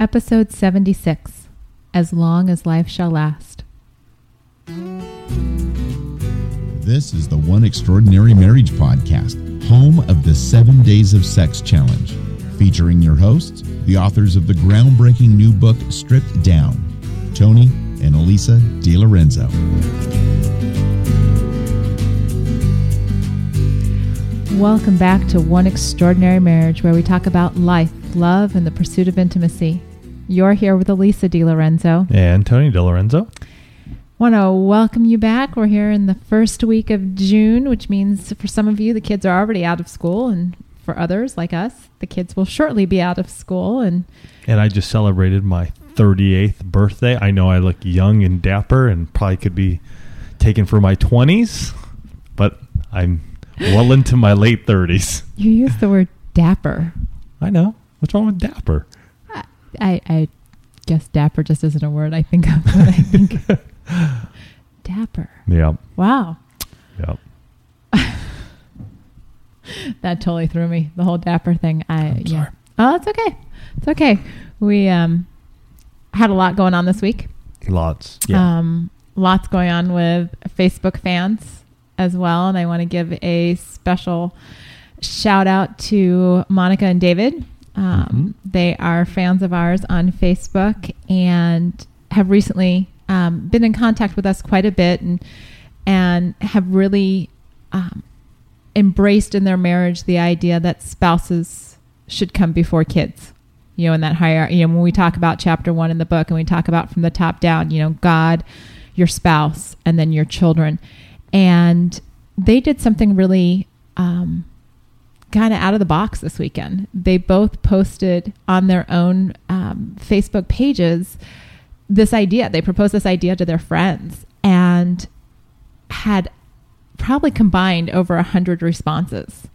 Episode 76 As Long as Life Shall Last. This is the One Extraordinary Marriage Podcast, home of the Seven Days of Sex Challenge, featuring your hosts, the authors of the groundbreaking new book Stripped Down, Tony and Elisa DiLorenzo. Welcome back to One Extraordinary Marriage, where we talk about life, love, and the pursuit of intimacy. You're here with Elisa DiLorenzo. And Tony DiLorenzo. Want to welcome you back. We're here in the first week of June, which means for some of you, the kids are already out of school, and for others like us, the kids will shortly be out of school. And And I just celebrated my 38th birthday. I know I look young and dapper and probably could be taken for my 20s, but I'm well into my late 30s. you use the word dapper. I know. What's wrong with dapper? I, I guess dapper just isn't a word I think of I think dapper. Yeah. Wow. Yep. That totally threw me. The whole dapper thing. I yeah. Oh, it's okay. It's okay. We um had a lot going on this week. Lots. Yeah. Um lots going on with Facebook fans as well, and I want to give a special shout out to Monica and David. Um, They are fans of ours on Facebook and have recently um, been in contact with us quite a bit and and have really um, embraced in their marriage the idea that spouses should come before kids. You know, in that higher, you know, when we talk about chapter one in the book and we talk about from the top down, you know, God, your spouse, and then your children. And they did something really um, kind of out of the box this weekend. They both posted on their own um, Facebook pages this idea. They proposed this idea to their friends and had probably combined over a hundred responses.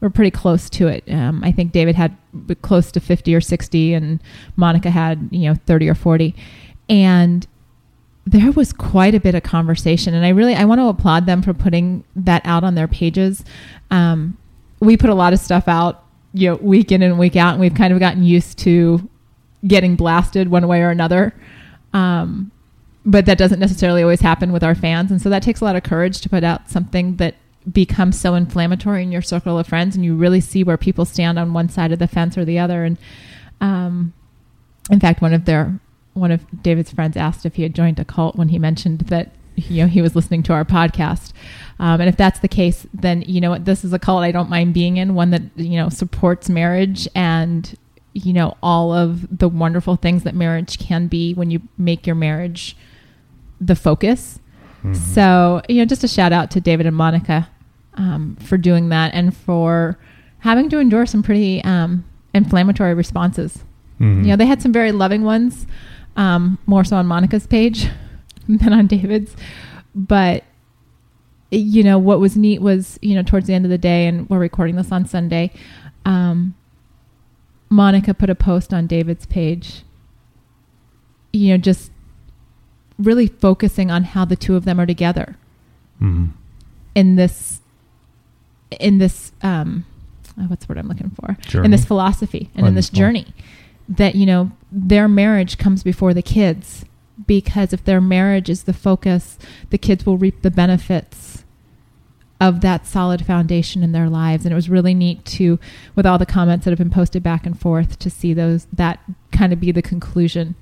We're pretty close to it. Um, I think David had close to fifty or sixty, and Monica had you know thirty or forty, and there was quite a bit of conversation. And I really I want to applaud them for putting that out on their pages. Um, we put a lot of stuff out, you know, week in and week out, and we've kind of gotten used to getting blasted one way or another. Um, but that doesn't necessarily always happen with our fans, and so that takes a lot of courage to put out something that becomes so inflammatory in your circle of friends, and you really see where people stand on one side of the fence or the other. And um, in fact, one of their one of David's friends asked if he had joined a cult when he mentioned that you know he was listening to our podcast. Um, and if that's the case, then you know what this is a cult I don't mind being in, one that you know supports marriage and you know all of the wonderful things that marriage can be when you make your marriage the focus. Mhm. So, you know, just a shout out to David and Monica um, for doing that and for having to endure some pretty um, inflammatory responses. Mhm. You know, they had some very loving ones, um, more so on Monica's page than on David's. But, you know, what was neat was, you know, towards the end of the day, and we're recording this on Sunday, um, Monica put a post on David's page, you know, just really focusing on how the two of them are together Mhm. in this in this um oh, what's the word I'm looking for Journey. in this philosophy and in this journey that you know their marriage comes before the kids because if their marriage is the focus the kids will reap the benefits of that solid foundation in their lives and it was really neat to with all the comments that have been posted back and forth to see those that kind of be the conclusion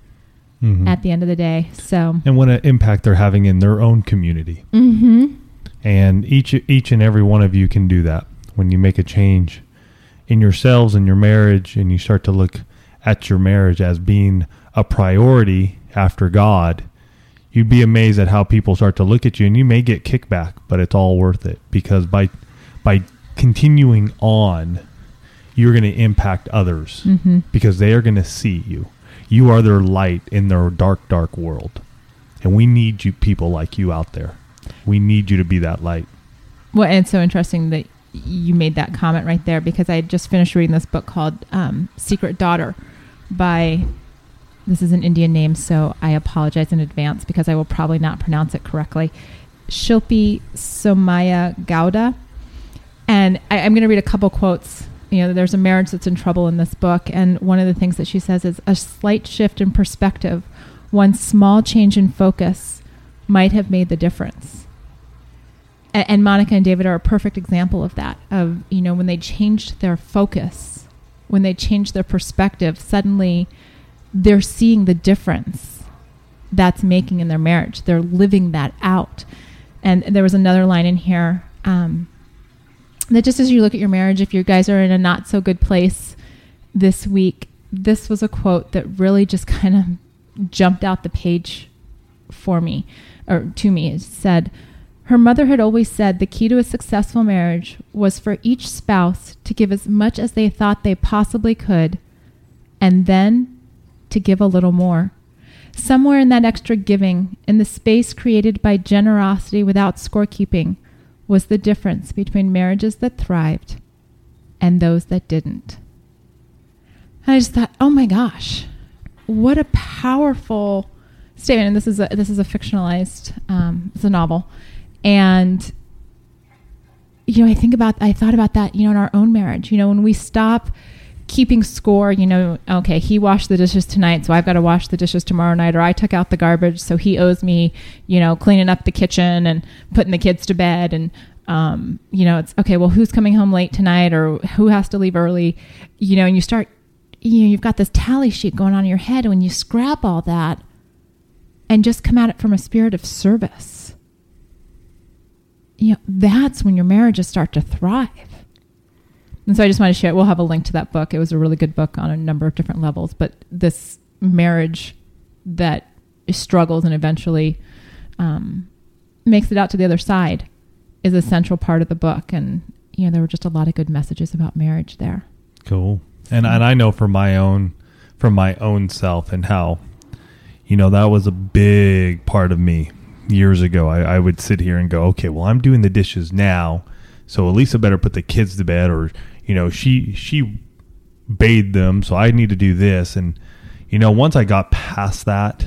Mhm. at the end of the day so and what an impact they're having in their own community. mhm And each each and every one of you can do that when you make a change in yourselves and your marriage and you start to look at your marriage as being a priority after God. You'd be amazed at how people start to look at you and you may get kickback, but it's all worth it because by by continuing on you're going to impact others mhm because they are going to see you. You are their light in their dark dark world. And we need you people like you out there. We need you to be that light. Well, and it's so interesting that you made that comment right there because I had just finished reading this book called um, Secret Daughter by, this is an Indian name, so I apologize in advance because I will probably not pronounce it correctly. Shilpi Somaya Gowda. And I, I'm going to read a couple quotes you know, there's a marriage that's in trouble in this book, and one of the things that she says is a slight shift in perspective, one small change in focus, might have made the difference. And Monica and David are a perfect example of that. Of you know, when they changed their focus, when they changed their perspective, suddenly they're seeing the difference that's making in their marriage. They're living that out. And there was another line in here um, that just as you look at your marriage, if you guys are in a not so good place this week, this was a quote that really just kind of jumped out the page for me or to me. It said, Her mother had always said the key to a successful marriage was for each spouse to give as much as they thought they possibly could and then to give a little more. Somewhere in that extra giving, in the space created by generosity without scorekeeping, was the difference between marriages that thrived and those that didn't. And I just thought, oh my gosh, what a powerful statement. And this is a this is a fictionalized, um, it's a novel, and you know, I think about, I thought about that, you know, in our own marriage. You know, when we stop keeping score, you know, okay, he washed the dishes tonight, so I've got to wash the dishes tomorrow night, or I took out the garbage, so he owes me, you know, cleaning up the kitchen and putting the kids to bed. And, um, you know, it's okay, well, who's coming home late tonight, or who has to leave early, you know, and you start, you know, you've got this tally sheet going on in your head. When you scrap all that and just come at it from a spirit of service, you know, that's when your marriages start to thrive. And so I just want to share. We'll have a link to that book. It was a really good book on a number of different levels. But this marriage that struggles and eventually um, makes it out to the other side is a central part of the book. And you know, there were just a lot of good messages about marriage there. Cool. And and I know from my own for my own self and how you know that was a big part of me years ago. I, I would sit here and go, okay, well I'm doing the dishes now, so Elisa better put the kids to bed, or you know she she bathed them, so I need to do this. And you know once I got past that,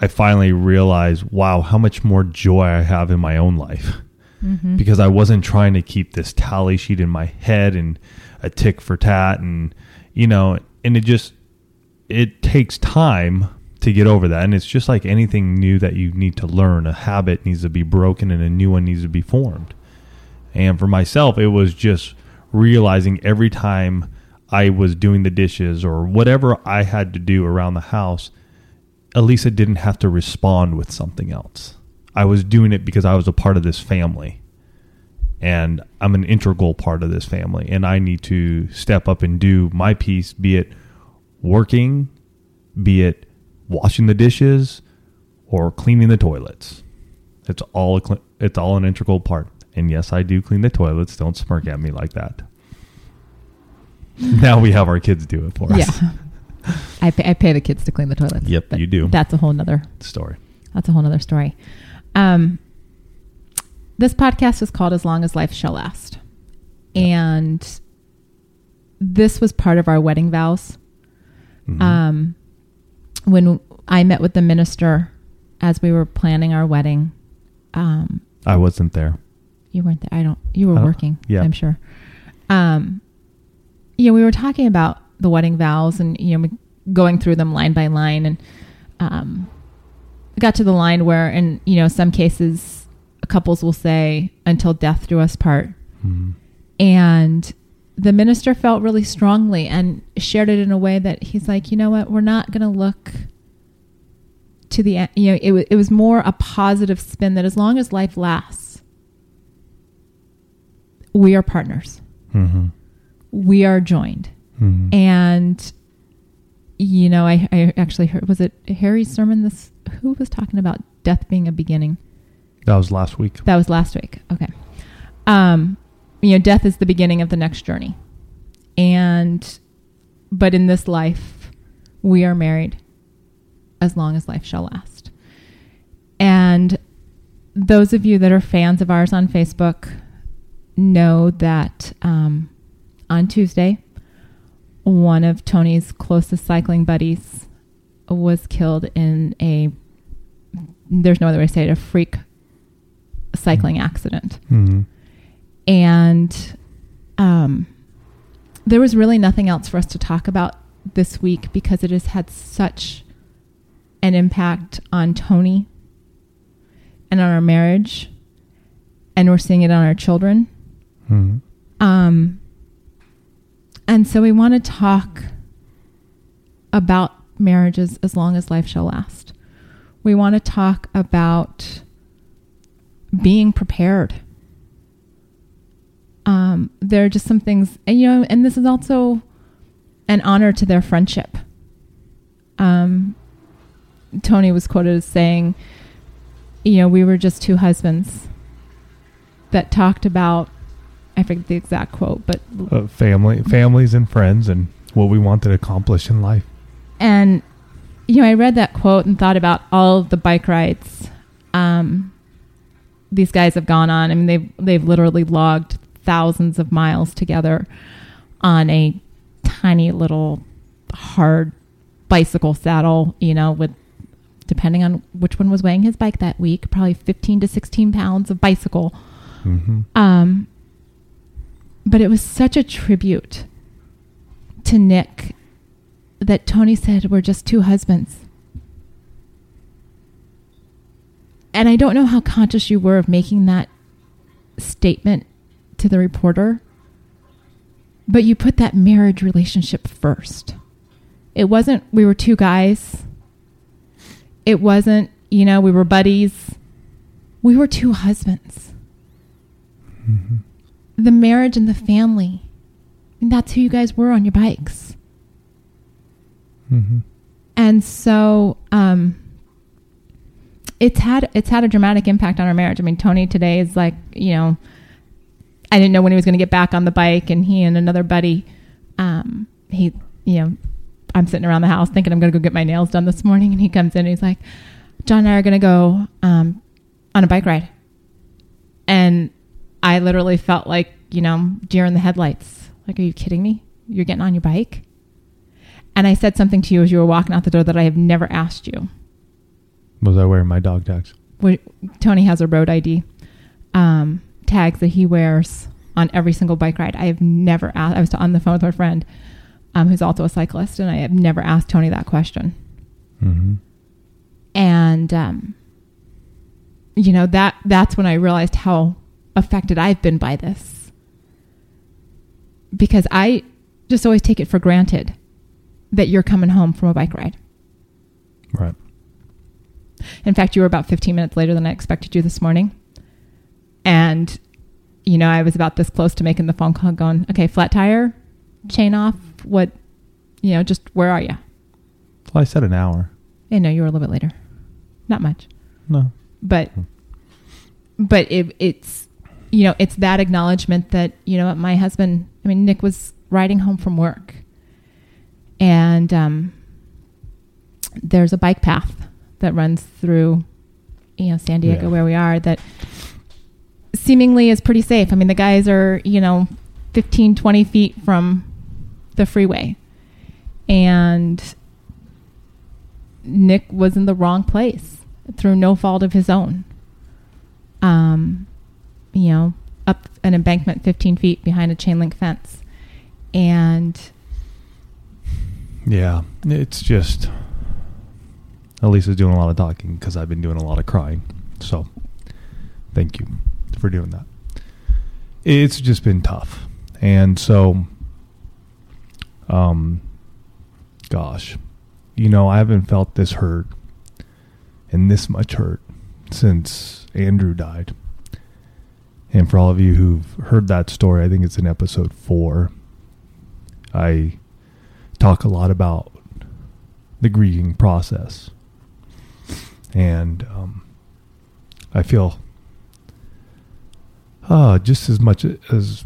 I finally realized, wow, how much more joy I have in my own life Mm-hmm. because I wasn't trying to keep this tally sheet in my head and a tick for tat and you know and it just it takes time to get over that and it's just like anything new that you need to learn a habit needs to be broken and a new one needs to be formed and for myself it was just realizing every time I was doing the dishes or whatever I had to do around the house Elisa didn't have to respond with something else. I was doing it because I was a part of this family. And I'm an integral part of this family. And I need to step up and do my piece, be it working, be it washing the dishes, or cleaning the toilets. It's all it's all an integral part. And yes, I do clean the toilets. Don't smirk at me like that. now we have our kids do it for us. Yeah. I pay, I pay the kids to clean the toilets. Yep, you do. That's a whole nother Story. that's a whole nother story. Um, this podcast is called As Long as Life Shall Last. And this was part of our wedding vows. Mhm. Um, when I met with the minister as we were planning our wedding, um, I wasn't there. You weren't there. I don't. You were Oh, working. yeah. I'm sure. Um, yeah, we were talking about the wedding vows and you know going through them line by line, and um, got to the line where, in you know, some cases, couples will say, "Until death do us part," Mhm. and the minister felt really strongly and shared it in a way that he's like, you know what, we're not going to look to the end. You know, it, wa- it was more a positive spin that as long as life lasts, we are partners. Mhm. We are joined. Mhm. And, you know, I, I actually heard, was it Harry's sermon? This, who was talking about death being a beginning? That was last week. That was last week. Okay. Um, you know, death is the beginning of the next journey. And, but in this life, we are married as long as life shall last. And those of you that are fans of ours on Facebook know that um, on Tuesday, one of Tony's closest cycling buddies was killed in a, there's no other way to say it, a freak cycling accident Mhm. and um, there was really nothing else for us to talk about this week because it has had such an impact on Tony and on our marriage, and we're seeing it on our children. Hmm Um, and so we want to talk about marriages as long as life shall last. We want to talk about being prepared. Um, there are just some things, and you know, and this is also an honor to their friendship. Um, Tony was quoted as saying, you know, we were just two husbands that talked about I forget the exact quote, but Uh, family, families, and friends, and what we want to accomplish in life. and you know, I read that quote and thought about all of the bike rides um, these guys have gone on. I mean, they've they've literally logged thousands of miles together on a tiny little hard bicycle saddle. You know, with depending on which one was weighing his bike that week, probably fifteen to sixteen pounds of bicycle. hmm Um, but it was such a tribute to Nick that Tony said we're just two husbands. And I don't know how conscious you were of making that statement to the reporter, but you put that marriage relationship first. It wasn't we were two guys. It wasn't, you know, we were buddies. We were two husbands mm-hmm. The marriage and the family. And that's who you guys were on your bikes. hmm And so um it's had it's had a dramatic impact on our marriage. I mean, Tony today is like, you know, I didn't know when he was going to get back on the bike and he and another buddy um he, you know, I'm sitting around the house thinking I'm going to go get my nails done this morning and he comes in and he's like, "John and I are going to go um on a bike ride." And I literally felt like, you know, deer in the headlights. Like, are you kidding me? You're getting on your bike? And I said something to you as you were walking out the door that I have never asked you. Was I wearing my dog tags? What, Tony has a road ID um, tags that he wears on every single bike ride. I have never asked. I was on the phone with my friend um, who's also a cyclist, and I have never asked Tony that question. hmm And um, you know that that's when I realized how affected I've been by this because I just always take it for granted that you're coming home from a bike ride. Right. In fact, you were about 15 minutes later than I expected you this morning. And, you know, I was about this close to making the phone call going, okay, flat tire, chain off, what, you know, just where are you? Well, I said an hour. Eh, I know you were a little bit later. Not much. No. But, but it, it's, you know, it's that acknowledgement that, you know, my husband, I mean, Nick was riding home from work and, um, there's a bike path that runs through, you know, San Diego Yeah. where we are that seemingly is pretty safe. I mean, the guys are, you know, 15, 20 feet from the freeway. And Nick was in the wrong place through no fault of his own. Um, you know, up an embankment 15 feet behind a chain link fence. And Yeah. It's just. Elisa's doing a lot of talking because I've been doing a lot of crying. So, thank you for doing that. It's just been tough. And so, um, gosh, you know, I haven't felt this hurt and this much hurt since Andrew died. And for all of you who've heard that story, I think it's in episode four. I talk a lot about the grieving process. And um, I feel uh, just as much as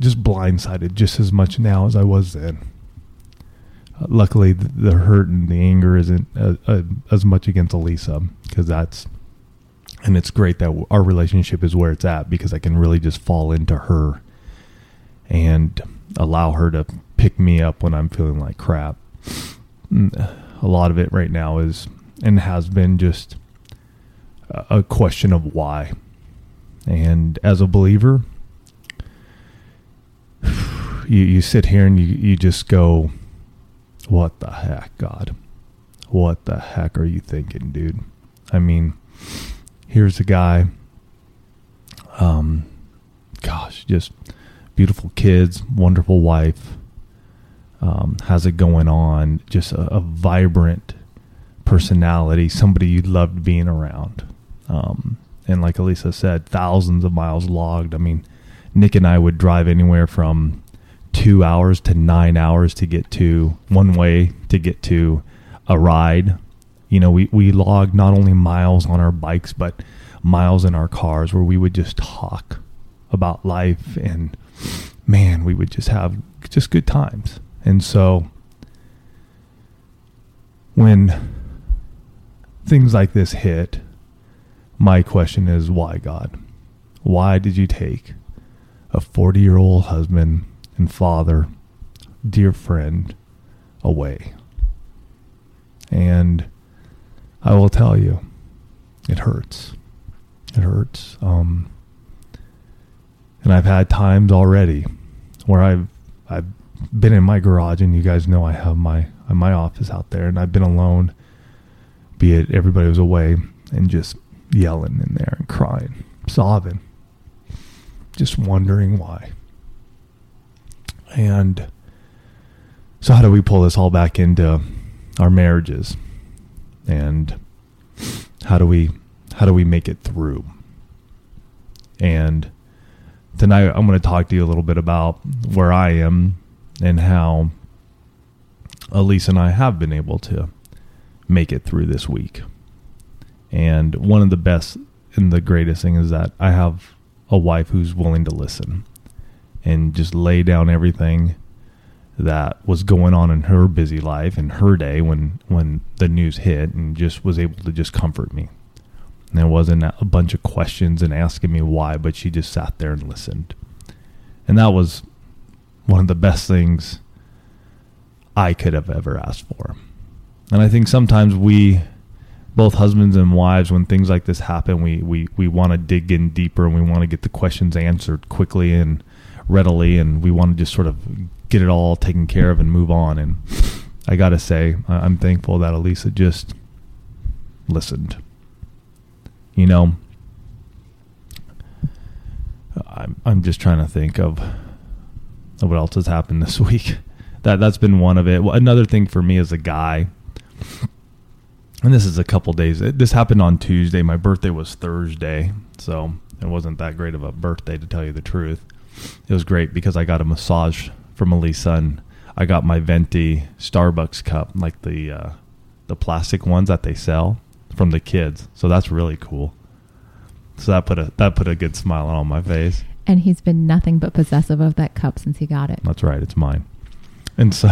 just blindsided just as much now as I was then. Uh, luckily, the, the hurt and the anger isn't uh, uh, as much against Elisa because that's, and it's great that our relationship is where it's at because I can really just fall into her and allow her to pick me up when I'm feeling like crap. Mm, A lot of it right now is and has been just a a question of why. And as a believer, you, you sit here and you, you just go, what the heck, God? What the heck are you thinking, dude? I mean, here's a guy, um, gosh, just beautiful kids, wonderful wife, um, has it going on, just a, a, vibrant personality, somebody you loved being around. Um, and like Elisa said, thousands of miles logged. I mean, Nick and I would drive anywhere from two hours to nine hours to get to one way to get to a ride. You know, we, we logged not only miles on our bikes, but miles in our cars where we would just talk about life and man, we would just have just good times. And so when things like this hit, my question is why God? Why did you take a 40 year old husband and father, dear friend, away. And I will tell you, it hurts. It hurts. Um, and I've had times already where I've I've been in my garage, and you guys know I have my my office out there, and I've been alone. Be it everybody was away, and just yelling in there and crying, sobbing, just wondering why. And so, how do we pull this all back into our marriages? And how do we how do we make it through? And tonight, I'm going to talk to you a little bit about where I am and how Elise and I have been able to make it through this week. And one of the best and the greatest thing is that I have a wife who's willing to listen and just lay down everything that was going on in her busy life and her day when when the news hit and just was able to just comfort me. And there wasn't a bunch of questions and asking me why, but she just sat there and listened. And that was one of the best things I could have ever asked for. And I think sometimes we both husbands and wives when things like this happen we we, we want to dig in deeper and we want to get the questions answered quickly and readily, and we want to just sort of get it all taken care of and move on. And I got to say, I'm thankful that Elisa just listened. You know, I'm I'm just trying to think of of what else has happened this week. That that's been one of it. Another thing for me as a guy, and this is a couple days. This happened on Tuesday. My birthday was Thursday, so it wasn't that great of a birthday to tell you the truth it was great because I got a massage from Elisa and I got my venti Starbucks cup, like the uh, the plastic ones that they sell from the kids. So that's really cool. So that put a that put a good smile on my face. And he's been nothing but possessive of that cup since he got it. That's right, it's mine. And so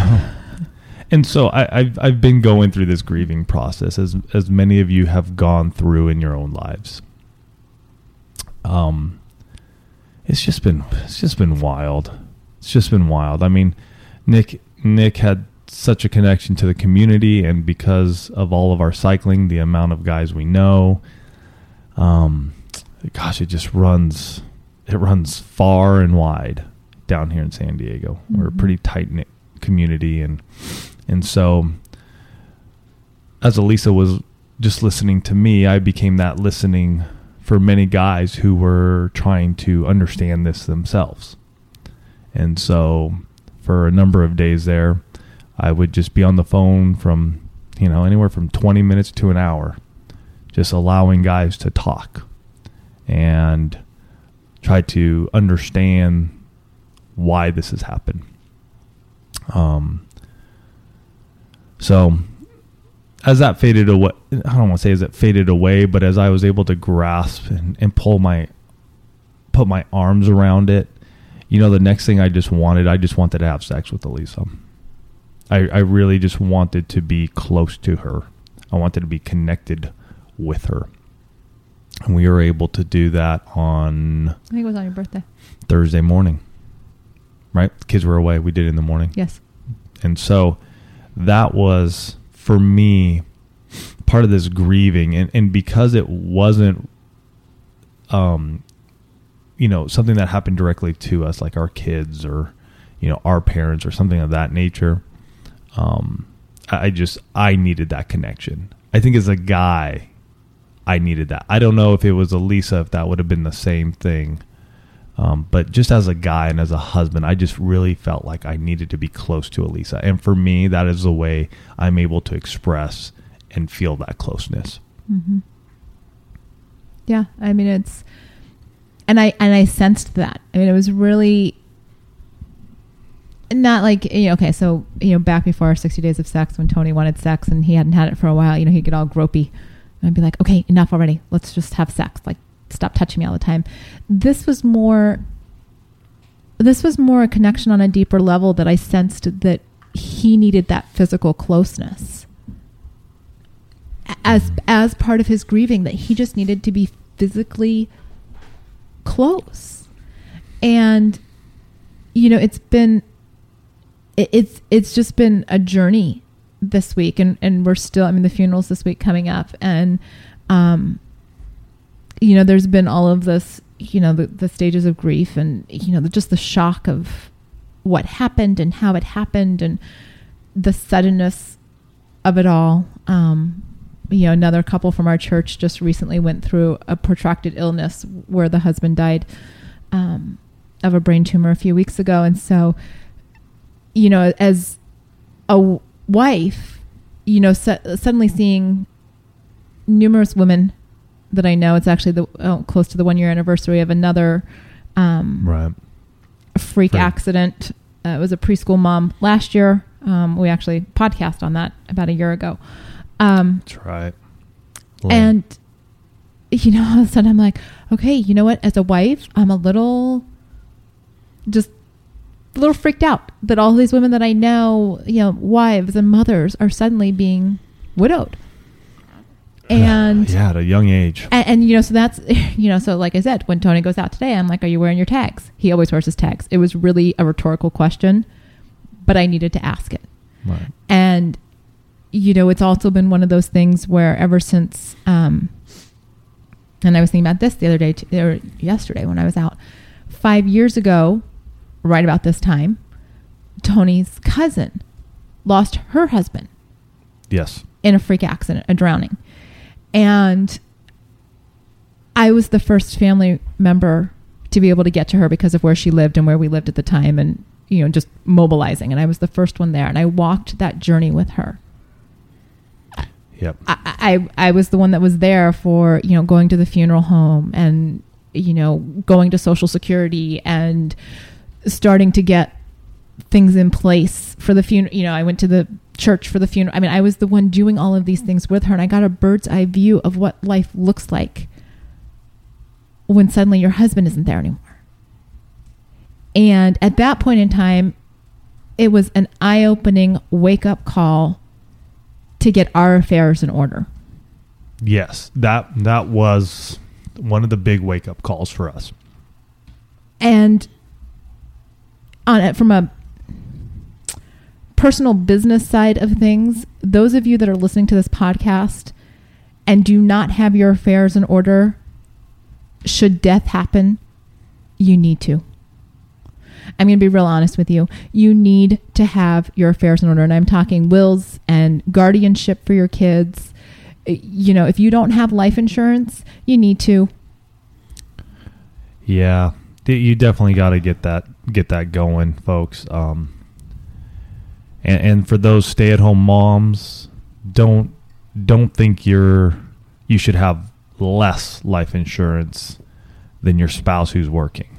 and so I, have I've been going through this grieving process as as many of you have gone through in your own lives. Um it's just been it's just been wild. It's just been wild. I mean, Nick Nick had such a connection to the community, and because of all of our cycling, the amount of guys we know, um, gosh, it just runs it runs far and wide down here in San Diego. Mm-hmm. We're a mm-hmm. pretty tight knit community, and and so as Elisa was just listening to me, I became that listening for many guys who were trying to understand this themselves. And so for a number of days there, I would just be on the phone from, you know, anywhere from 20 minutes to an hour, just allowing guys to talk and try to understand why this has happened. Um, so as that faded away, I don't want to say as it faded away, but as I was able to grasp and, and pull my, put my arms around it, you know, the next thing I just wanted, I just wanted to have sex with Elisa. I, I really just wanted to be close to her. I wanted to be connected with her. And we were able to do that on. I think it was on your birthday. Thursday morning. Right? The kids were away. We did it in the morning. Yes. And so that was for me part of this grieving and, and because it wasn't um you know something that happened directly to us like our kids or you know, our parents or something of that nature. Um, I just I needed that connection. I think as a guy, I needed that. I don't know if it was Elisa if that would have been the same thing. Um, but just as a guy and as a husband, I just really felt like I needed to be close to Elisa. And for me, that is the way I'm able to express and feel that closeness. Mm-hmm. Yeah, I mean it's, and I and I sensed that. I mean it was really not like you know. Okay, so you know, back before sixty days of sex, when Tony wanted sex and he hadn't had it for a while, you know, he'd get all gropey, and I'd be like, okay, enough already. Let's just have sex. Like, stop touching me all the time. This was more. This was more a connection on a deeper level that I sensed that he needed that physical closeness as as part of his grieving that he just needed to be physically close and you know it's been it- it's it's just been a journey this week and and we're still i mean the funerals this week coming up and um you know there's been all of this you know the, the stages of grief and you know the, just the shock of what happened and how it happened and the suddenness of it all. Um you know another couple from our church just recently went through a protracted illness where the husband died um, of a brain tumor a few weeks ago. And so you know as a wife you know su- suddenly seeing numerous women that i know it's actually the oh, close to the one year anniversary of another um, Right. freak accident. Uh, it was a preschool mom last year. Um, we actually podcast on that about a year ago. Um, That's right. and you know, all of a sudden I'm like, okay, you know what? As a wife, I'm a little just a little freaked out that all these women that I know, you know, wives and mothers are suddenly being widowed. And yeah, at a young age. and, and you know, so that's you know, so like I said, when Tony goes out today, I'm like, "Are you wearing your tags?" He always wears his tags. It was really a rhetorical question, but I needed to ask it. Right. And you know, it's also been one of those things where ever since, um, and I was thinking about this the other day t- or yesterday when I was out. Five years ago, right about this time, Tony's cousin lost her husband Yes. in a freak accident, a drowning. And I was the first family member to be able to get to her because of where she lived and where we lived at the time and, you know, just mobilizing. And I was the first one there. And I walked that journey with her. Yep. I, I, I was the one that was there for, you know, going to the funeral home and, you know, going to Social Security and starting to get things in place for the funeral. You know, I went to the church for the funeral. I mean, I was the one doing all of these things with her, and I got a bird's eye view of what life looks like when suddenly your husband isn't there anymore. And at that point in time, it was an eye opening wake up call to get our affairs in order. Yes. That that was one of the big wake up calls for us. and on it from a personal business side of things those of you that are listening to this podcast and do not have your affairs in order should death happen you need to. I'm going to be real honest with you. You need to have your affairs in order and i'm talking wills and guardianship for your kids. You know if you don't have life insurance you need to. Yeah, you definitely got to get that get that going, folks. Um, and, and for those stay-at-home moms, don't don't think you're you should have less life insurance than your spouse who's working.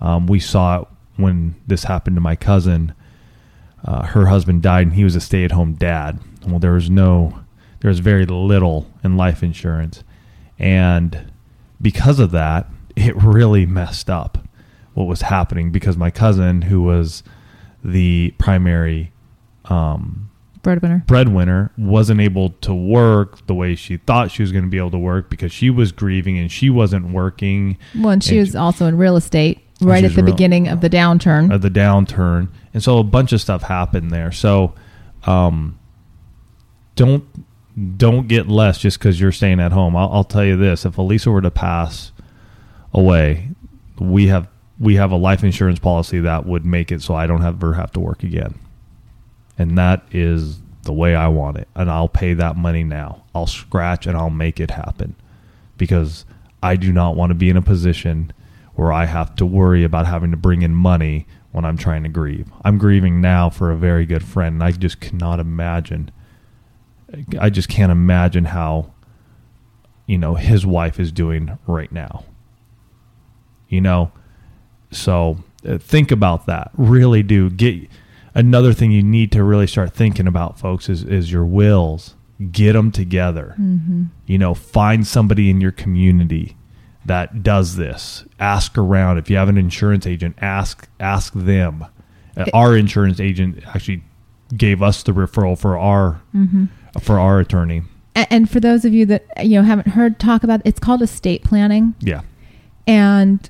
Um, we saw it when this happened to my cousin. Uh, her husband died, and he was a stay-at-home dad. Well, there was no, there was very little in life insurance, and because of that, it really messed up what was happening because my cousin, who was the primary um, breadwinner breadwinner, wasn't able to work the way she thought she was going to be able to work because she was grieving and she wasn't working Well, and she And was also in real estate right at the real- beginning of the downturn. of the downturn, and so a bunch of stuff happened there. So, um, don't don't get less just because you're staying at home. I'll, I'll tell you this: if Elisa were to pass away, we have we have a life insurance policy that would make it so I don't ever have to work again. And that is the way I want it. And I'll pay that money now. I'll scratch and I'll make it happen because I do not want to be in a position where I have to worry about having to bring in money when I'm trying to grieve. I'm grieving now for a very good friend, and I just cannot imagine. I just can't imagine how, you know, his wife is doing right now. You know, so uh, think about that. Really do get another thing you need to really start thinking about, folks, is is your wills. Get them together. Mm-hmm. You know, find somebody in your community that does this. Ask around. If you have an insurance agent, ask ask them. Uh, our insurance agent actually gave us the referral for our Mm-hmm. for our attorney. And for those of you that you know haven't heard talk about, it's called estate planning, Yeah. and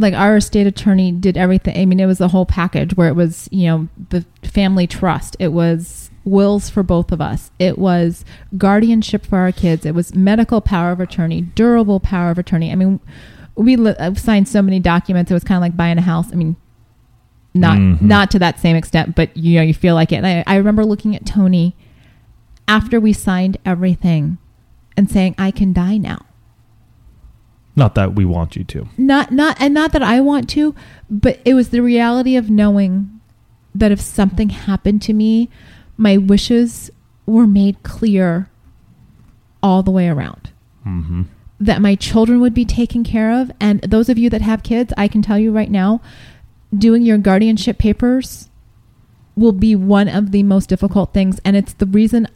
like our estate attorney did everything. I mean, it was the whole package where it was you know the family trust, it was wills for both of us, it was guardianship for our kids, it was medical power of attorney, durable power of attorney. I mean, we li- I've signed so many documents. It was kind of like buying a house. I mean, not Mhm. not to that same extent, but you know, you feel like it. And I, I remember looking at Tony after we signed everything and saying, "I can die now." Not that we want you to. Not not and not that I want to, but it was the reality of knowing that if something happened to me, my wishes were made clear all the way around. Mm-hmm. That my children would be taken care of, and those of you that have kids, I can tell you right now, doing your guardianship papers will be one of the most difficult things, and it's the reason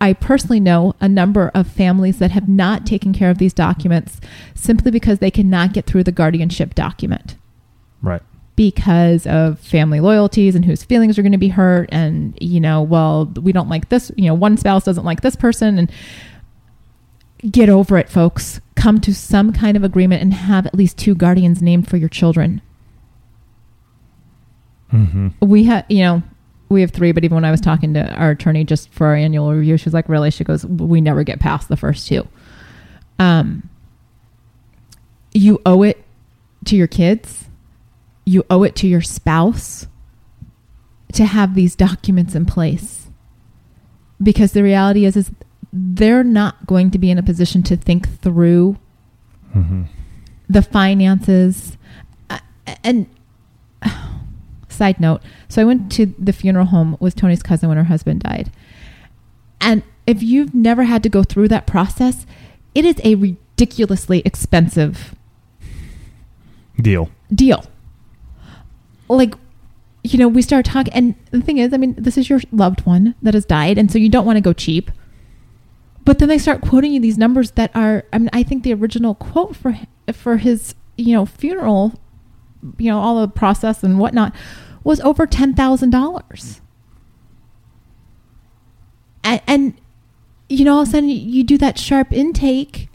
I personally know a number of families that have not taken care of these documents simply because they cannot get through the guardianship document Right. because of family loyalties and whose feelings are going to be hurt and you know well we don't like this you know one spouse doesn't like this person and get over it folks come to some kind of agreement and have at least two guardians named for your children Mm-hmm. we have you know we have three but even when i was talking to our attorney just for our annual review she's like really? She goes we never get past the first two. Um you owe it to your kids. You owe it to your spouse to have these documents in place. Because the reality is is they're not going to be in a position to think through Mm-hmm. the finances. Uh, and side note so i went to the funeral home with tony's cousin when her husband died. And if you've never had to go through that process it is a ridiculously expensive Deal. deal. Like you know we start talking and the thing is i mean this is your loved one that has died and so you don't want to go cheap. But then they start quoting you these numbers that are i mean i think the original quote for for his you know funeral you know all the process and whatnot was over $10000 and, and you know all of a sudden you do that sharp intake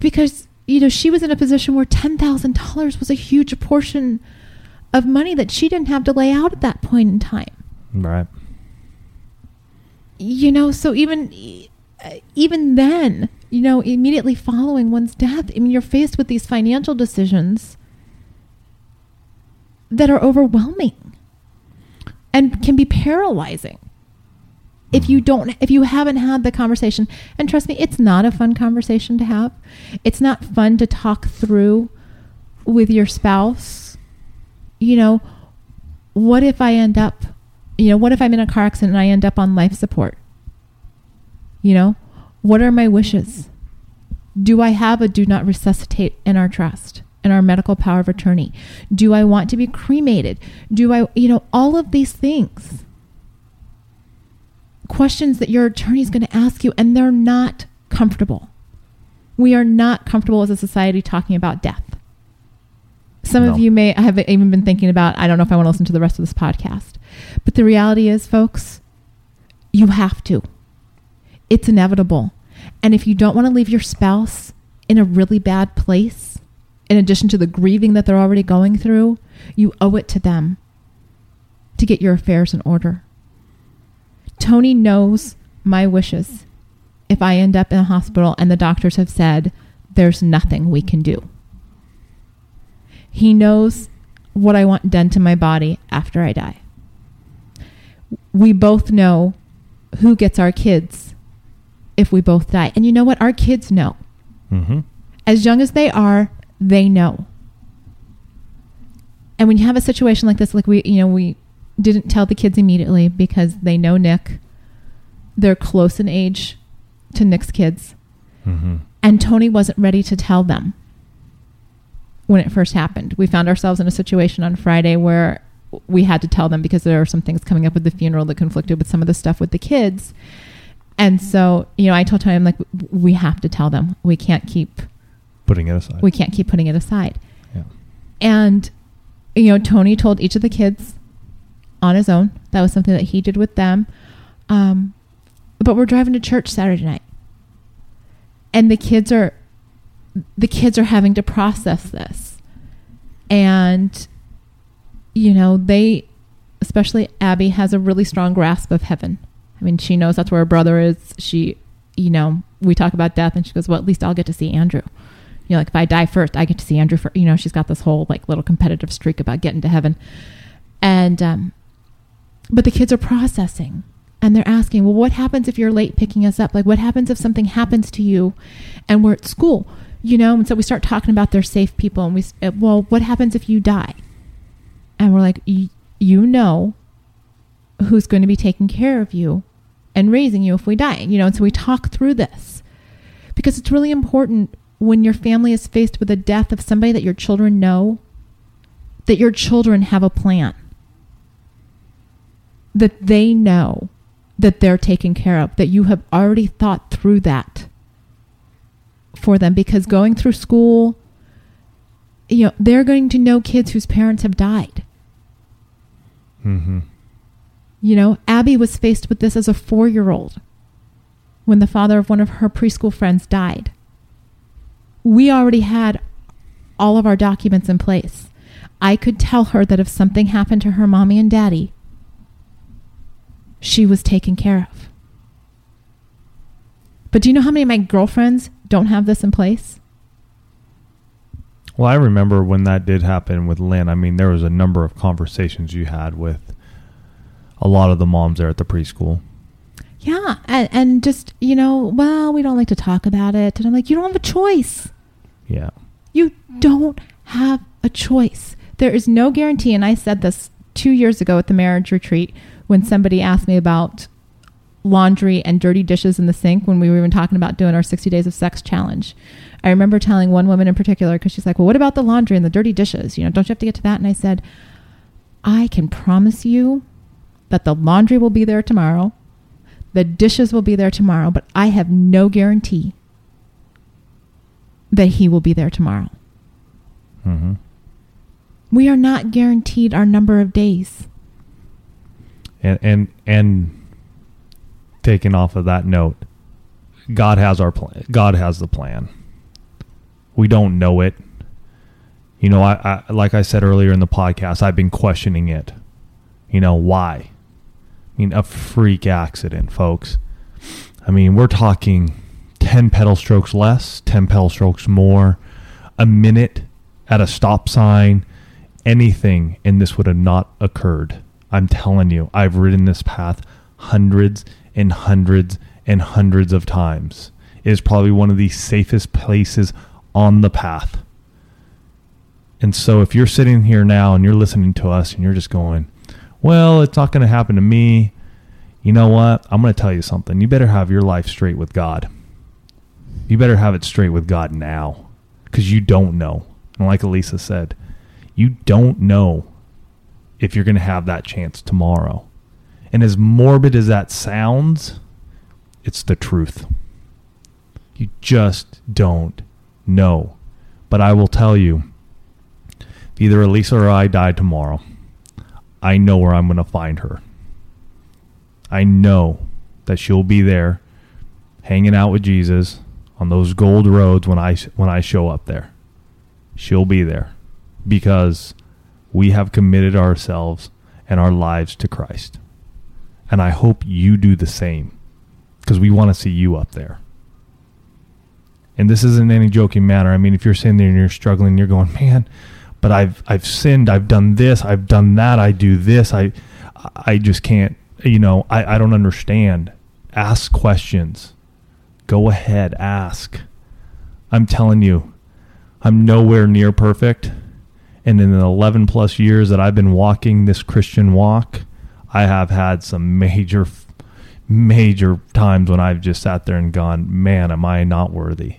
because you know she was in a position where $10,000 was a huge portion of money that she didn't have to lay out at that point in time Right. you know so even even then you know immediately following one's death i mean you're faced with these financial decisions that are overwhelming and can be paralyzing. If you don't if you haven't had the conversation and trust me it's not a fun conversation to have. It's not fun to talk through with your spouse. You know what if i end up you know what if i'm in a car accident and i end up on life support? You know what are my wishes? Do i have a do not resuscitate in our trust in our medical power of attorney? Do i want to be cremated? Do i you know all of these things. Questions that your attorney is going to ask you and they're not comfortable. We are not comfortable as a society talking about death. Some of you may have even been thinking about i don't know if i want to listen to the rest of this podcast but the reality is folks you have to. It's inevitable. And if you don't want to leave your spouse in a really bad place in addition to the grieving that they're already going through you owe it to them to get your affairs in order tony knows my wishes if i end up in a hospital and the doctors have said there's nothing we can do He knows what I want done to my body after I die. We both know who gets our kids if we both die. And you know what? Our kids know. Mm-hmm. As young as they are, they know. And when you have a situation like this, like we, you know, we didn't tell the kids immediately because they know Nick. They're close in age to Nick's kids. Mm-hmm. And Tony wasn't ready to tell them when it first happened. We found ourselves in a situation on Friday where we had to tell them because there are some things coming up with the funeral that conflicted with some of the stuff with the kids. And so, you know, I told Tony, I'm like, we have to tell them. We can't keep Putting it aside. we can't keep putting it aside. Yeah. And you know, Tony told each of the kids on his own. That was something that he did with them. Um, but we're driving to church Saturday night, and the kids are the kids are having to process this, and you know they, especially Abby, has a really strong grasp of heaven. I mean, she knows that's where her brother is. She, you know, we talk about death, and she goes, "Well, at least I'll get to see Andrew." You know, like if I die first, I get to see Andrew. For you know, she's got this whole like little competitive streak about getting to heaven, and um, but the kids are processing and they're asking, well, what happens if you're late picking us up? Like, what happens if something happens to you, and we're at school? You know, and so we start talking about their safe people, and we, uh, well, what happens if you die? And we're like, "Y- you know, who's going to be taking care of you and raising you if we die? You know, and so we talk through this because it's really important when your family is faced with the death of somebody that your children know that your children have a plan. That they know that they're taken care of that you have already thought through that for them. Because going through school you know they're going to know kids whose parents have died. Mm-hmm. you know abby was faced with this as a four-year-old when the father of one of her preschool friends died we already had all of our documents in place i could tell her that if something happened to her mommy and daddy she was taken care of but do you know how many of my girlfriends don't have this in place Well, I remember when that did happen with Lynn. I mean, there was a number of conversations you had with a lot of the moms there at the preschool. Yeah, and, and just you know, well, we don't like to talk about it, and I'm like, you don't have a choice. Yeah. You don't have a choice. There is no guarantee, and I said this two years ago at the marriage retreat when somebody asked me about laundry and dirty dishes in the sink when we were even talking about doing our 60 days of sex challenge. I remember telling one woman in particular because she's like, "Well, what about the laundry and the dirty dishes? You know, don't you have to get to that?" And I said, "I can promise you that the laundry will be there tomorrow." The dishes will be there tomorrow, but I have no guarantee that he will be there tomorrow. Mm-hmm. We are not guaranteed our number of days. And and and taking off of that note, God has our plan. God has the plan. We don't know it. You know, I, I like I said earlier in the podcast, I've been questioning it. You know why? Mean, a freak accident, folks. I mean, we're talking ten pedal strokes less, ten pedal strokes more, a minute at a stop sign, anything, and this would have not occurred. I'm telling you, I've ridden this path hundreds and hundreds and hundreds of times. It is probably one of the safest places on the path. And so if you're sitting here now and you're listening to us and you're just going, well, it's not going to happen to me. You know what? I'm going to tell you something. You better have your life straight with God. You better have it straight with God now because you don't know. And like Alisa said, you don't know if you're going to have that chance tomorrow. And as morbid as that sounds, it's the truth. You just don't know. But I will tell you, either Alisa or I die tomorrow, I know where I'm going to find her. I know that she'll be there hanging out with Jesus on those gold roads when I when I show up there. She'll be there because we have committed ourselves and our lives to Christ. And I hope you do the same because we want to see you up there. And this isn't any joking matter. I mean, if you're sitting there and you're struggling, you're going, man, but I've I've sinned. I've done this. I've done that. I do this. I I just can't. You know, I I don't understand. Ask questions. Go ahead, ask. I'm telling you, I'm nowhere near perfect. And in the 11 plus years that I've been walking this Christian walk, I have had some major, major times when I've just sat there and gone, man, am I not worthy?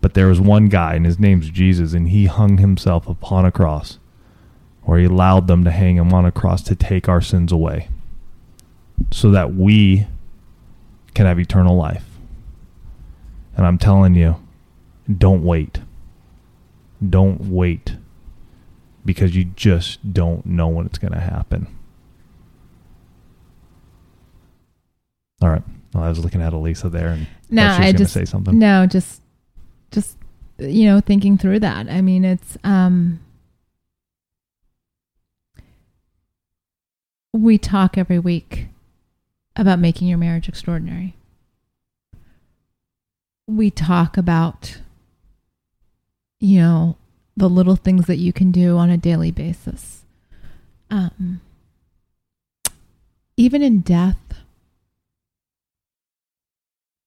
But there was one guy, and his name's Jesus, and he hung himself upon a cross, or he allowed them to hang him on a cross to take our sins away, so that we can have eternal life. And I'm telling you, don't wait. Don't wait because you just don't know when it's going to happen. All right. Well, I was looking at Alisa there, and No, thought she was I gonna just say something. No, just just you know, thinking through that. I mean, it's um we talk every week about making your marriage extraordinary. We talk about you know, the little things that you can do on a daily basis. Um even in death,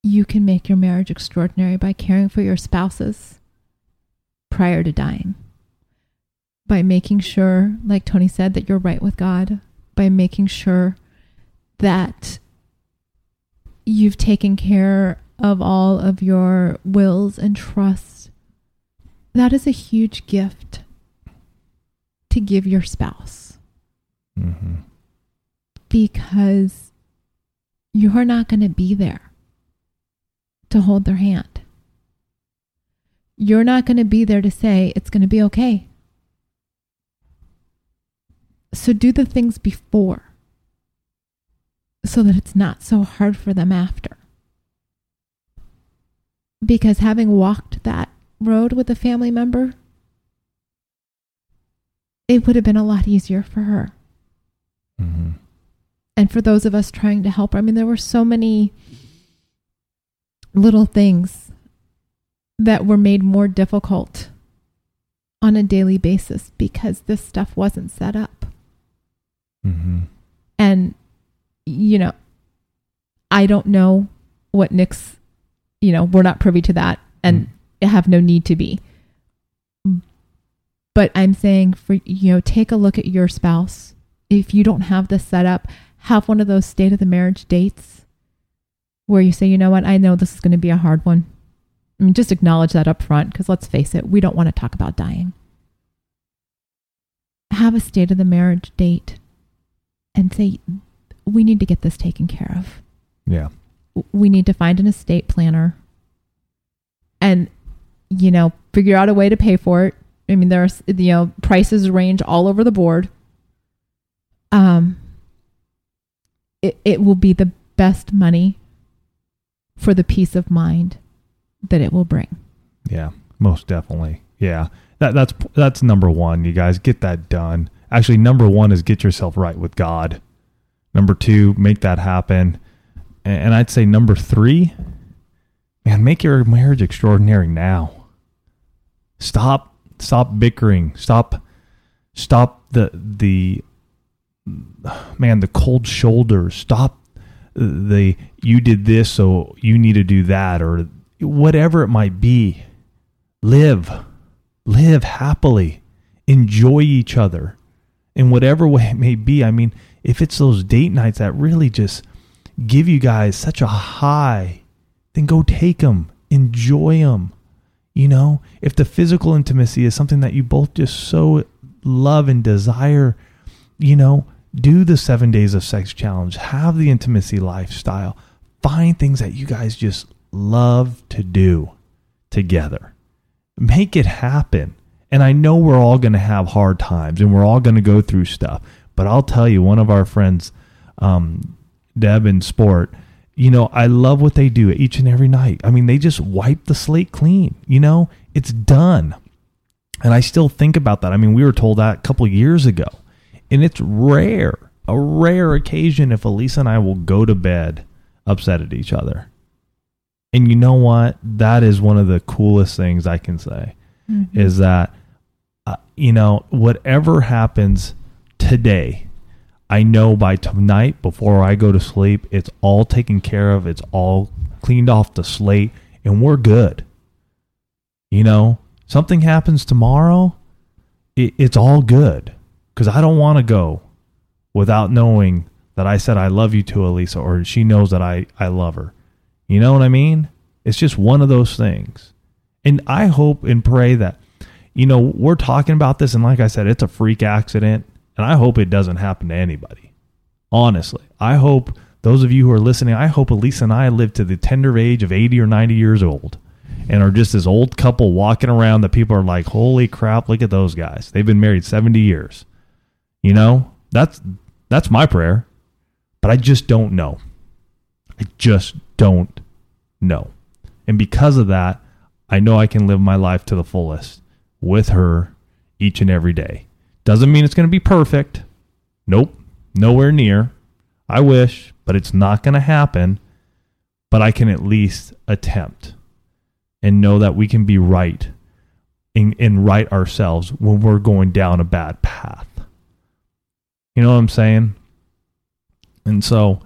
you can make your marriage extraordinary by caring for your spouses prior to dying. By making sure, like Tony said, that you're right with God. By making sure that you've taken care of all of your wills and trusts. That is a huge gift to give your spouse hmm because you're not going to be there to hold their hand. You're not going to be there to say it's going to be okay. So do the things before so that it's not so hard for them after. Because having walked that road with a family member, it would have been a lot easier for her hmm and for those of us trying to help her. I mean, there were so many little things that were made more difficult on a daily basis because this stuff wasn't set up. hmm And, you know, I don't know what Nick's, you know, we're not privy to that and have no need to be. But I'm saying for, you know, take a look at your spouse. If you don't have this set up, have one of those state of the marriage dates where you say, you know what, I know this is going to be a hard one. I mean, just acknowledge that up front because let's face it, we don't want to talk about dying. Have a state of the marriage date and say, we need to get this taken care of. Yeah. We need to find an estate planner and, you know, figure out a way to pay for it. I mean, there's, you know, prices range all over the board. Um, it, it will be the best money for the peace of mind that it will bring. Yeah, most definitely. Yeah, that that's that's number one. You guys get that done. Actually, number one is get yourself right with God. Number two, make that happen. And, and I'd say number three, man, make your marriage extraordinary now. Stop, stop bickering. Stop, stop the the man the cold shoulders. Stop the you did this so you need to do that or whatever it might be. Live. Live happily. Enjoy each other. In whatever way it may be. I mean if it's those date nights that really just give you guys such a high then go take them enjoy them you know? If the physical intimacy is something that you both just so love and desire you know do the seven days of sex challenge have the intimacy lifestyle find things that you guys just love to do together. Make it happen. And i know we're all going to have hard times and we're all going to go through stuff but i'll tell you one of our friends um, deb in sport you know i love what they do each and every night. I mean they just wipe the slate clean you know? It's done. And i still think about that. I mean we were told that a couple years ago and it's rare, a rare occasion if Alisa and I will go to bed upset at each other. And you know what? That is one of the coolest things I can say Mm-hmm. is that uh, you know, whatever happens today, I know by tonight before I go to sleep, it's all taken care of. It's all cleaned off the slate, and we're good. You know, something happens tomorrow, it, it's all good because I don't want to go without knowing that I said I love you to Alisa or she knows that I, I love her. You know what I mean? It's just one of those things. And I hope and pray that, you know, we're talking about this. And like I said, it's a freak accident. And I hope it doesn't happen to anybody. Honestly, I hope those of you who are listening, I hope Alisa and I live to the tender age of 80 or 90 years old and are just this old couple walking around that people are like, holy crap, look at those guys. They've been married 70 years. You know, that's that's my prayer. But I just don't know. I just don't know. And because of that, I know I can live my life to the fullest with her each and every day. Doesn't mean it's going to be perfect. Nope, nowhere near. I wish, but it's not going to happen. But I can at least attempt and know that we can be right and, and right ourselves when we're going down a bad path. You know what I'm saying? And so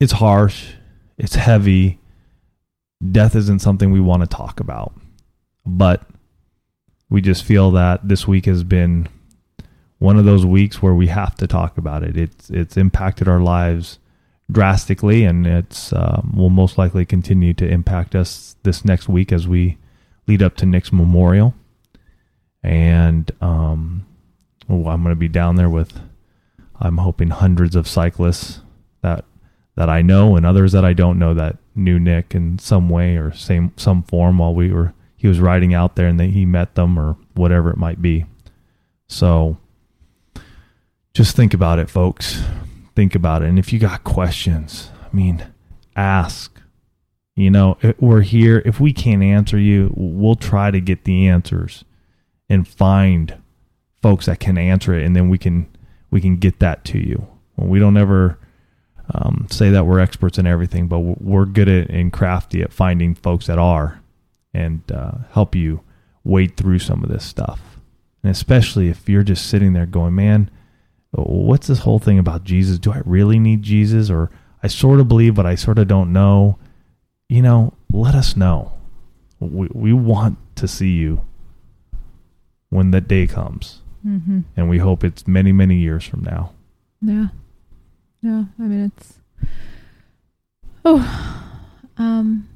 it's harsh, it's heavy. Death isn't something we want to talk about. But we just feel that this week has been one of those weeks where we have to talk about it. It's it's impacted our lives drastically, and it's um, will most likely continue to impact us this next week as we lead up to Nick's memorial. And um, well, I'm going to be down there with, I'm hoping hundreds of cyclists that that I know and others that I don't know that knew Nick in some way or same some form while we were he was riding out there and that he met them or whatever it might be. So just think about it, folks. Think about it. And if you got questions, I mean, ask. You know, eh, we're here. If we can't answer you, we'll try to get the answers and find folks that can answer it, and then we can we can get that to you. Well, we don't ever um, say that we're experts in everything, but we're good at and crafty at finding folks that are, and uh, help you wade through some of this stuff. And especially if you're just sitting there going, "Man, what's this whole thing about Jesus? Do I really need Jesus? Or I sort of believe, but I sort of don't know. You know, let us know. We, we want to see you when that day comes. Mm-hmm. And we hope it's many, many years from now. Yeah. Yeah. I mean, it's. Oh. Um.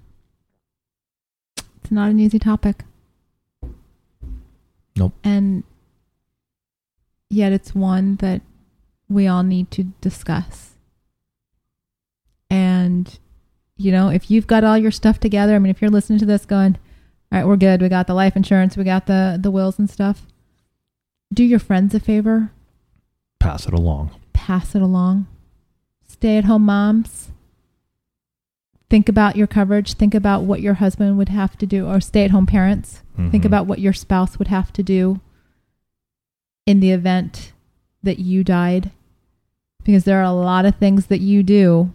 It's not an easy topic. Nope. And yet it's one that we all need to discuss. And, you know, if you've got all your stuff together, I mean, if you're listening to this going, all right, we're good. We got the life insurance, we got the, the wills and stuff. Do your friends a favor. Pass it along. Pass it along. Stay at home moms. Think about your coverage. Think about what your husband would have to do, or stay at home parents. Mm-hmm. Think about what your spouse would have to do in the event that you died because there are a lot of things that you do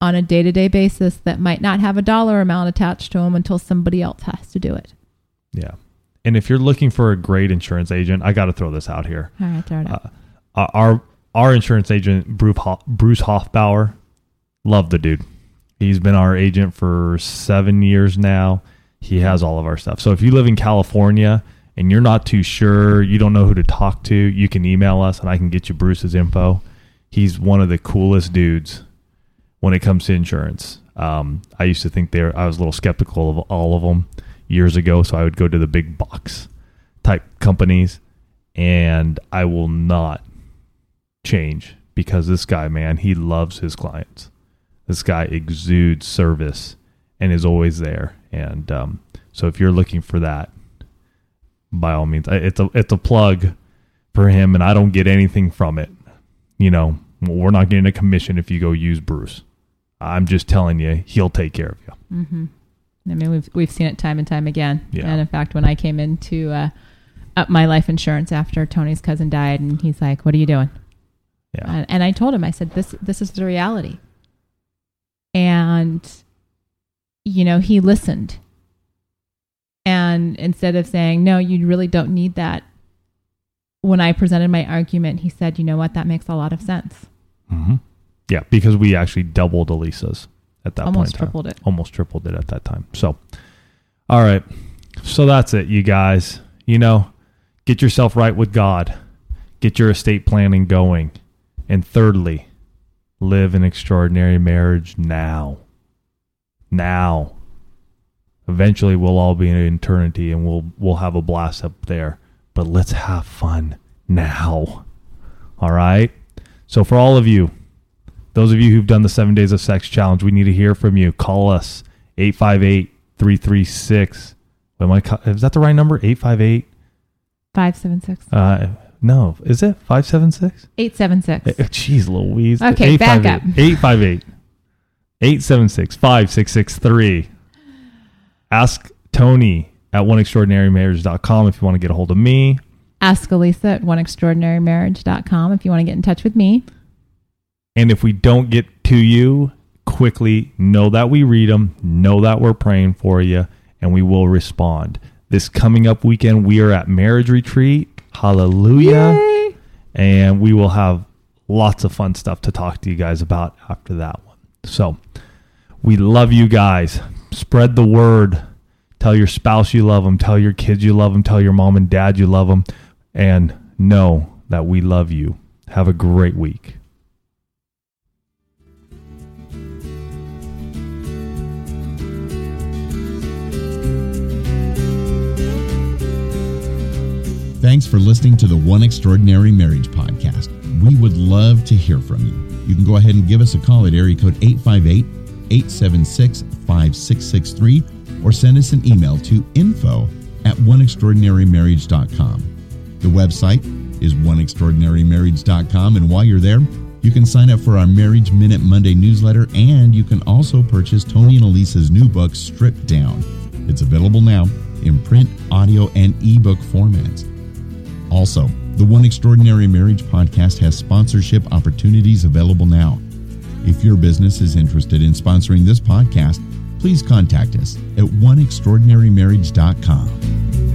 on a day to day basis that might not have a dollar amount attached to them until somebody else has to do it. Yeah. And if you're looking for a great insurance agent, I got to throw this out here. All right, throw it out. Uh, our our insurance agent Bruce Bruce Hoffbauer, love the dude. He's been our agent for seven years now. He has all of our stuff. So if you live in California and you're not too sure, you don't know who to talk to, you can email us and I can get you Bruce's info. He's one of the coolest dudes when it comes to insurance. Um, I used to think there, I was a little skeptical of all of them years ago, so I would go to the big box type companies, and I will not change because this guy, man, he loves his clients. This guy exudes service and is always there. And um, so if you're looking for that, by all means. It's a it's a plug for him, and I don't get anything from it. You know, we're not getting a commission if you go use Bruce. I'm just telling you, he'll take care of you. Mm-hmm. I mean, we've we've seen it time and time again. Yeah. And in fact, when I came into uh, up my life insurance after Tony's cousin died, and he's like, "What are you doing?" Yeah. And, and I told him, I said, "This this is the reality." And you know, he listened And instead of saying, no, you really don't need that, when I presented my argument, he said, you know what, that makes a lot of sense. Mm-hmm. Yeah, because we actually doubled Alisa's at that Almost point. in time. tripled it. Almost tripled it at that time. So, all right. So that's it, you guys. You know, get yourself right with God, get your estate planning going. And thirdly, live an extraordinary marriage now. Now. Eventually, we'll all be in eternity and we'll we'll have a blast up there. But let's have fun now. All right. So for all of you, those of you who've done the seven days of sex challenge, we need to hear from you. Call us 858 336. Is that the right number? 858? 576. Uh, no, is it 576? 876. Jeez Louise. Okay, back up. 858 876 5663. Ask Tony at oneextraordinarymarriage.com if you want to get a hold of me. Ask Alisa at oneextraordinarymarriage.com if you want to get in touch with me. And if we don't get to you quickly, know that we read them, know that we're praying for you, and we will respond. This coming up weekend, we are at Marriage Retreat. Hallelujah. Yay! And we will have lots of fun stuff to talk to you guys about after that one. So we love you guys. Spread the word. Tell your spouse you love them. Tell your kids you love them. Tell your mom and dad you love them. And know that we love you. Have a great week. Thanks for listening to the One Extraordinary Marriage podcast. We would love to hear from you. You can go ahead and give us a call at area code 858 876 5663 or send us an email to info at oneextraordinarymarriage.com. The website is oneextraordinarymarriage.com, and while you're there, you can sign up for our Marriage Minute Monday newsletter, and you can also purchase Tony and Alisa's new book, Stripped Down. It's available now in print, audio, and ebook formats. Also, the One Extraordinary Marriage podcast has sponsorship opportunities available now. If your business is interested in sponsoring this podcast, please contact us at oneextraordinarymarriage.com.